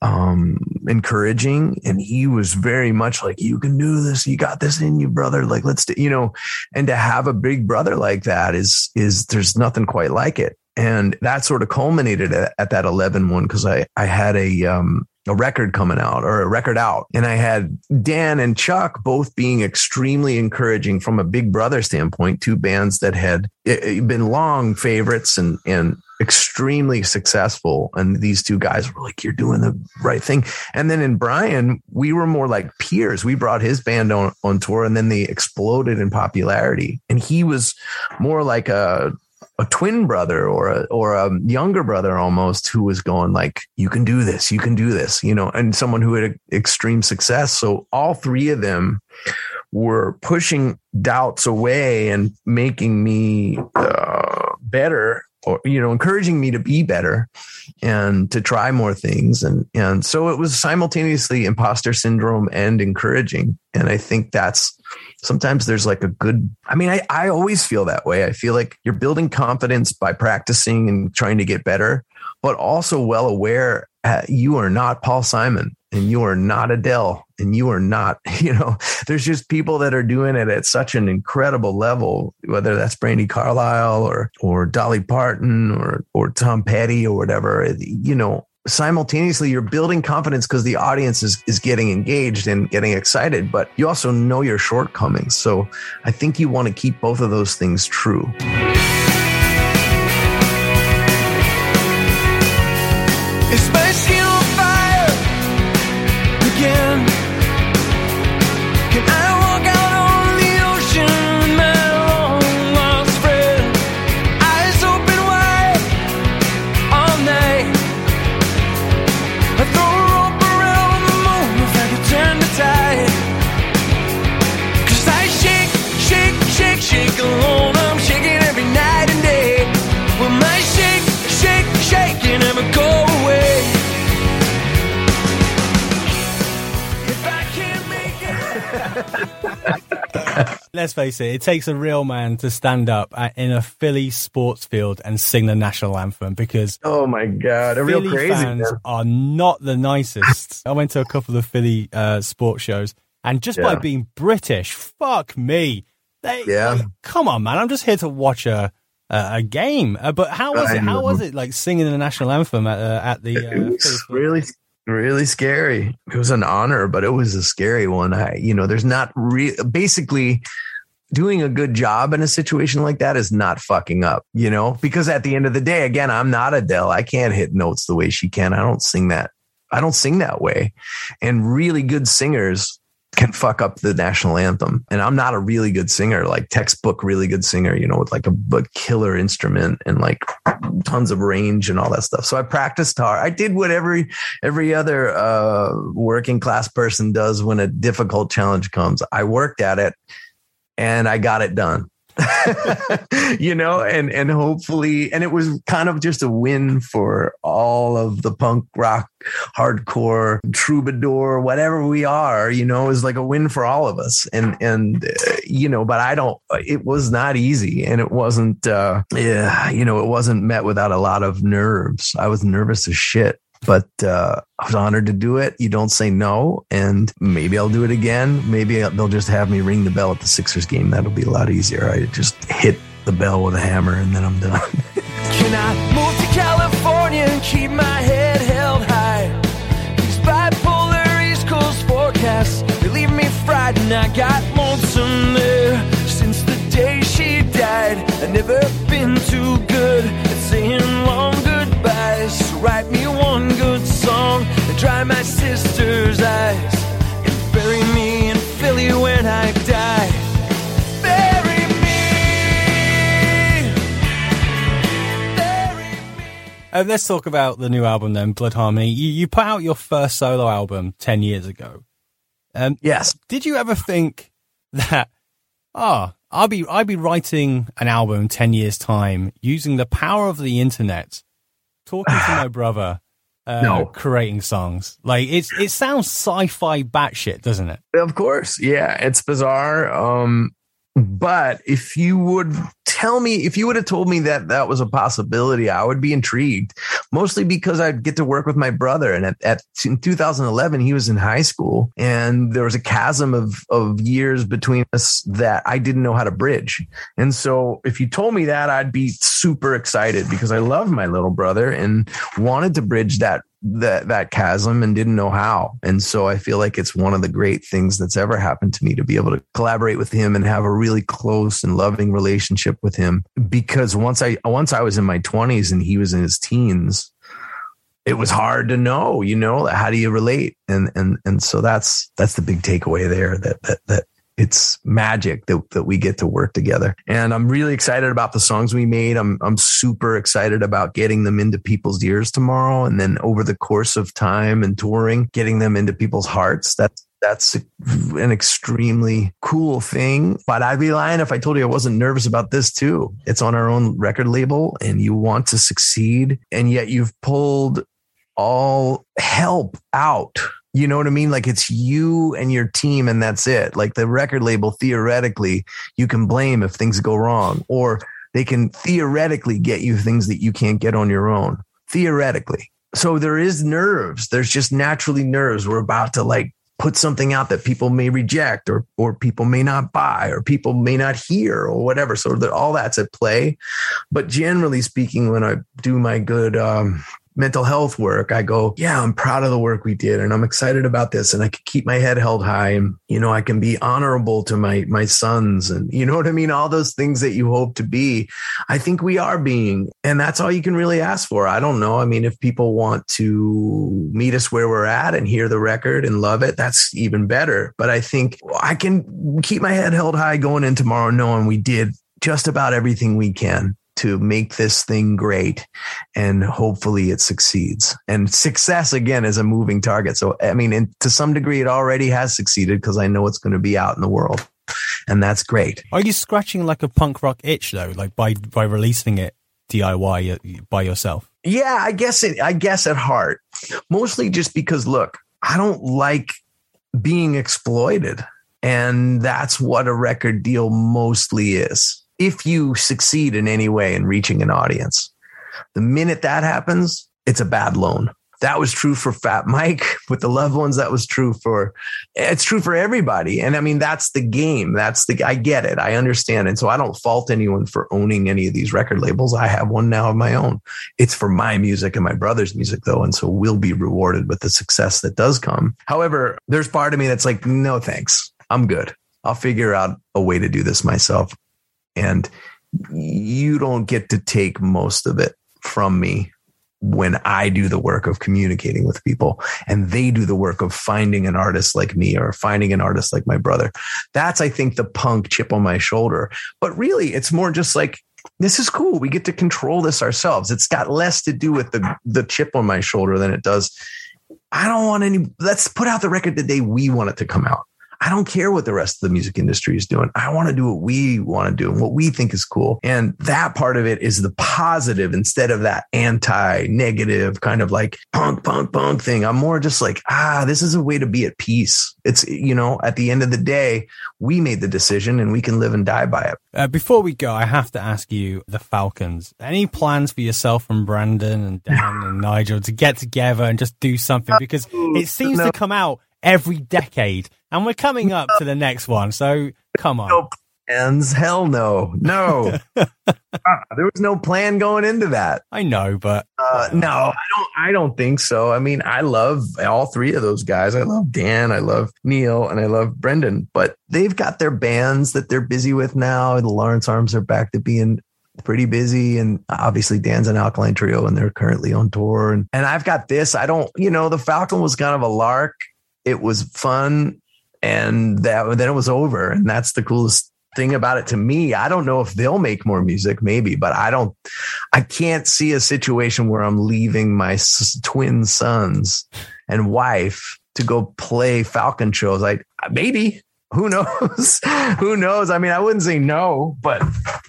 um, encouraging, and he was very much like, "You can do this. You got this in you, brother. Like, let's do." You know, and to have a big brother like that is is there's nothing quite like it and that sort of culminated at, at that 11 one because I, I had a um, a record coming out or a record out. And I had Dan and Chuck both being extremely encouraging from a big brother standpoint, two bands that had eh, eh, been long favorites and, and extremely successful. And these two guys were like, you're doing the right thing. And then in Brian, we were more like peers. We brought his band on, on tour and then they exploded in popularity. And he was more like a, a twin brother or a or a younger brother almost who was going like you can do this you can do this you know and someone who had extreme success. So all three of them were pushing doubts away and making me uh, better or you know encouraging me to be better and to try more things. And and so it was simultaneously imposter syndrome and encouraging. And i think that's sometimes there's like a good i mean i i always feel that way. I feel like you're building confidence by practicing and trying to get better but also well aware uh, you are not paul simon and you are not adele and you are not you know there's just people that are doing it at such an incredible level whether that's brandi carlile or or dolly parton or or tom petty or whatever. You know simultaneously you're building confidence because the audience is, is getting engaged and getting excited but you also know your shortcomings. So i think you want to keep both of those things true. Is Let's face it, it takes a real man to stand up at, in a Philly sports field and sing the national anthem because oh my god a real Philly crazy fans man. are not the nicest. I went to a couple of Philly uh, sports shows, and just by being British, fuck me. They, Yeah. like, come on, man. I'm just here to watch a a, a game. Uh, but how was it? How was it like singing the national anthem at uh, at the? Uh, it was really really scary it was an honor but it was a scary one i you know there's not re- basically doing a good job in a situation like that is not fucking up you know because at the end of the day again i'm not adele i can't hit notes the way she can i don't sing that i don't sing that way and really good singers can fuck up the national anthem. And I'm not a really good singer, like textbook really good singer, you know, with like a, a killer instrument and like tons of range and all that stuff. So I practiced hard. I did what every every other uh, working class person does when a difficult challenge comes. I worked at it and I got it done. you know, and and hopefully, and it was kind of just a win for all of the punk rock, hardcore, troubadour, whatever we are. You know, is like a win for all of us. And and uh, you know, but I don't. It was not easy, and it wasn't. uh Yeah, you know, it wasn't met without a lot of nerves. I was nervous as shit but uh, I was honored to do it. You don't say no, and maybe I'll do it again. Maybe they'll just have me ring the bell at the Sixers game. That'll be a lot easier. I just hit the bell with a hammer, and then I'm done. Can I move to California and keep my head held high? These bipolar East Coast forecasts, they leave me frightened. I got lonesome there since the day she died. I've never been too good at saying long goodbyes. So write me one good song and dry my sister's eyes. And bury me in Philly when I die. Bury me. Bury me. Uh, let's talk about the new album then, Blood Harmony. You, you put out your first solo album 10 years ago. Um, yes. did you ever think that, oh, I'll be, I'll be writing an album 10 years time using the power of the internet, talking to my brother, uh, No. creating songs. Like it's, it sounds sci-fi batshit, doesn't it? Of course. Yeah, it's bizarre. Um, but if you would tell me, if you would have told me that that was a possibility, I would be intrigued. Mostly because I'd get to work with my brother, and at, at in 2011 he was in high school, and there was a chasm of of years between us that I didn't know how to bridge. And so, if you told me that, I'd be super excited because I love my little brother and wanted to bridge that that that chasm and didn't know how. And so I feel like it's one of the great things that's ever happened to me to be able to collaborate with him and have a really close and loving relationship with him. Because once I once I was in my twenties and he was in his teens, it was hard to know, you know, how do you relate? And and and so that's that's the big takeaway there that that that it's magic that, that we get to work together. And I'm really excited about the songs we made. I'm I'm super excited about getting them into people's ears tomorrow. And then over the course of time and touring, getting them into people's hearts. That's that's an extremely cool thing. But I'd be lying if I told you I wasn't nervous about this too. It's on our own record label and you want to succeed. And yet you've pulled all help out you know what I mean? Like it's you and your team, and that's it. Like the record label, theoretically, you can blame if things go wrong, or they can theoretically get you things that you can't get on your own. Theoretically. So there is nerves. There's just naturally nerves. We're about to like put something out that people may reject or or people may not buy or people may not hear or whatever. So that all that's at play. But generally speaking, when I do my good um, mental health work, I go, yeah, I'm proud of the work we did and I'm excited about this and I can keep my head held high and, you know, I can be honorable to my, my sons and you know what I mean? All those things that you hope to be. I think we are being, and that's all you can really ask for. I don't know. I mean, if people want to meet us where we're at and hear the record and love it, that's even better. But I think I can keep my head held high going in tomorrow knowing we did just about everything we can to make this thing great and hopefully it succeeds. And success again is a moving target. So, I mean, and to some degree, it already has succeeded because I know it's going to be out in the world. And that's great. Are you scratching like a punk rock itch though, like by by releasing it DIY uh, by yourself? Yeah, I guess it. I guess at heart, mostly just because look, I don't like being exploited, and that's what a record deal mostly is if you succeed in any way in reaching an audience. The minute that happens, it's a bad loan. That was true for Fat Mike with the loved ones. That was true for, it's true for everybody. And I mean, that's the game. That's the, I get it. I understand. And so I don't fault anyone for owning any of these record labels. I have one now of my own. It's for my music and my brother's music though. And so we'll be rewarded with the success that does come. However, there's part of me that's like, no, thanks. I'm good. I'll figure out a way to do this myself and you don't get to take most of it from me when I do the work of communicating with people and they do the work of finding an artist like me or finding an artist like my brother. That's, I think, the punk chip on my shoulder. But really, it's more just like, this is cool. We get to control this ourselves. It's got less to do with the, the chip on my shoulder than it does. I don't want any, let's put out the record the day we want it to come out. I don't care what the rest of the music industry is doing. I want to do what we want to do and what we think is cool. And that part of it is the positive instead of that anti negative kind of like punk, punk, punk thing. I'm more just like, ah, this is a way to be at peace. It's, you know, at the end of the day, we made the decision and we can live and die by it. Uh, before we go, I have to ask you the Falcons. Any plans for yourself and Brendan and Dan and Nigel to get together and just do something? Because it seems No. to come out every decade. And we're coming up to the next one. So come on. No plans. Hell no. No. Ah, there was no plan going into that. I know, but Uh, no, I don't. I don't think so. I mean, I love all three of those guys. I love Dan, I love Neil, and I love Brendan. But they've got their bands that they're busy with now. The Lawrence Arms are back to being pretty busy, and obviously Dan's an Alkaline Trio, and they're currently on tour. And and I've got this. I don't. You know, the Falcon was kind of a lark. It was fun, and that then it was over. And that's the coolest thing about it to me. I don't know if they'll make more music, maybe, but I don't. I can't see a situation where I'm leaving my twin sons and wife to go play Falcon shows. Like maybe who knows? who knows? I mean, I wouldn't say no, but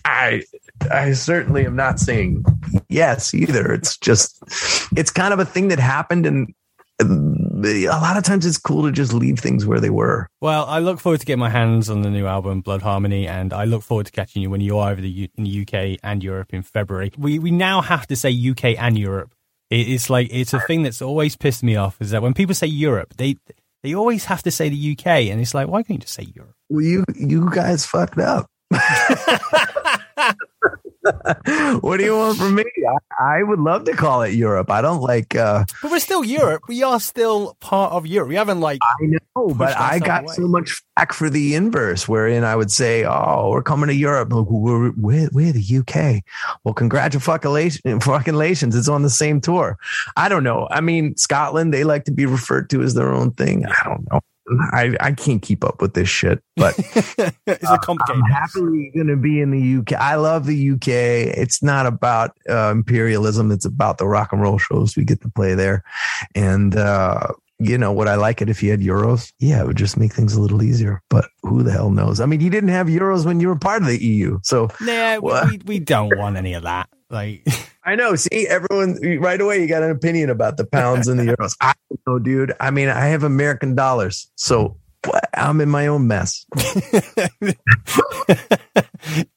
I I certainly am not saying yes either. It's just it's kind of a thing that happened and a lot of times it's cool to just leave things where they were. well, I look forward to getting my hands on the new album, Blood Harmony, and I look forward to catching you when you are over the U- in the UK and Europe in February. We we now have to say UK and Europe. It, it's like it's a thing that's always pissed me off is that when people say Europe, they they always have to say the UK, and it's like why can't you just say Europe? Well, you you guys fucked up. what do you want from me? I, I would love to call it Europe. I don't like. uh But we're still Europe. We are still part of Europe. We haven't like I know, but I got away. so much back for the inverse, wherein I would say, "Oh, we're coming to Europe. We're, we're, we're the UK." Well, congratulations, fucking lations. It's on the same tour. I don't know. I mean, Scotland, they like to be referred to as their own thing. I don't know. I, I can't keep up with this shit, but it's a complicated. I'm happily going to be in the UK. I love the UK. It's not about uh, imperialism. It's about the rock and roll shows we get to play there. And, uh, you know, would I like it if you had euros? Yeah, it would just make things a little easier. But who the hell knows? I mean, you didn't have euros when you were part of the EU. So Nah, we, we, we don't want any of that. Like, I know. See, everyone right away, you got an opinion about the pounds and the euros. I don't know, dude. I mean, I have American dollars. So? I'm in my own mess.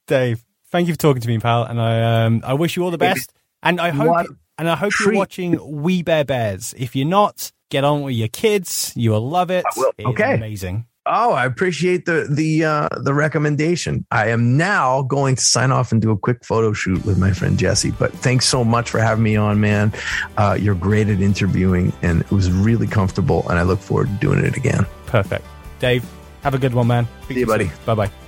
Dave, thank you for talking to me, pal, and I um I wish you all the best. And I hope What and I hope you're watching We Bare Bears. If you're not, get on with your kids. You will love it. will. It's Okay. amazing. Oh, I appreciate the the uh, the recommendation. I am now going to sign off and do a quick photo shoot with my friend Jesse. But thanks so much for having me on, man. Uh, you're great at interviewing, and it was really comfortable. And I look forward to doing it again. Perfect. Dave, have a good one, man. See you, buddy. Bye bye.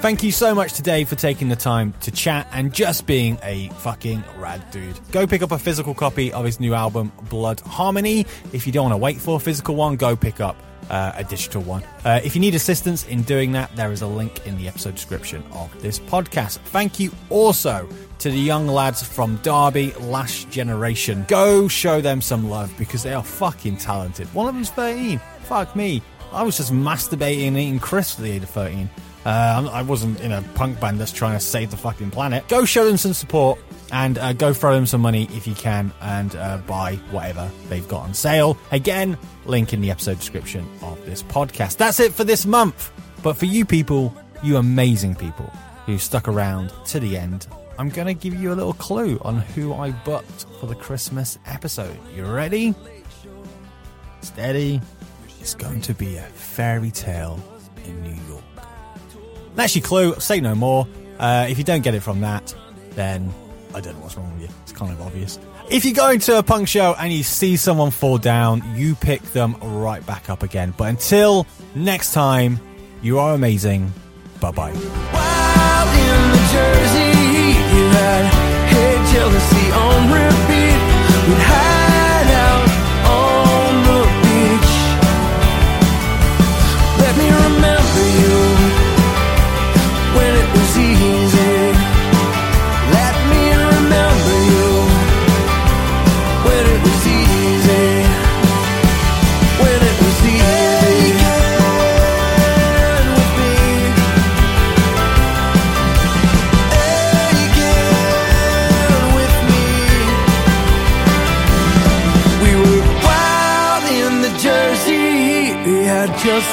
Thank you so much today for taking the time to chat and just being a fucking rad dude. Go pick up a physical copy of his new album, Blood Harmony. If you don't want to wait for a physical one, go pick up uh, a digital one. Uh, if you need assistance in doing that, there is a link in the episode description of this podcast. Thank you also to the young lads from Derby, Last Generation. Go show them some love because they are fucking talented. One of them's 13. Fuck me. I was just masturbating and eating crisps at the age of 13. Uh, I wasn't in a punk band that's trying to save the fucking planet. Go show them some support and uh, go throw them some money if you can and uh, buy whatever they've got on sale. Again, link in the episode description of this podcast. That's it for this month. But for you people, you amazing people who stuck around to the end, I'm going to give you a little clue on who I booked for the Christmas episode. You ready? Steady. It's going to be a fairy tale in New York. That's your clue. Say no more. Uh, if you don't get it from that, then I don't know what's wrong with you. It's kind of obvious. If you go into a punk show and you see someone fall down, you pick them right back up again. But until next time, you are amazing. Bye bye.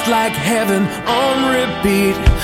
Like heaven on repeat.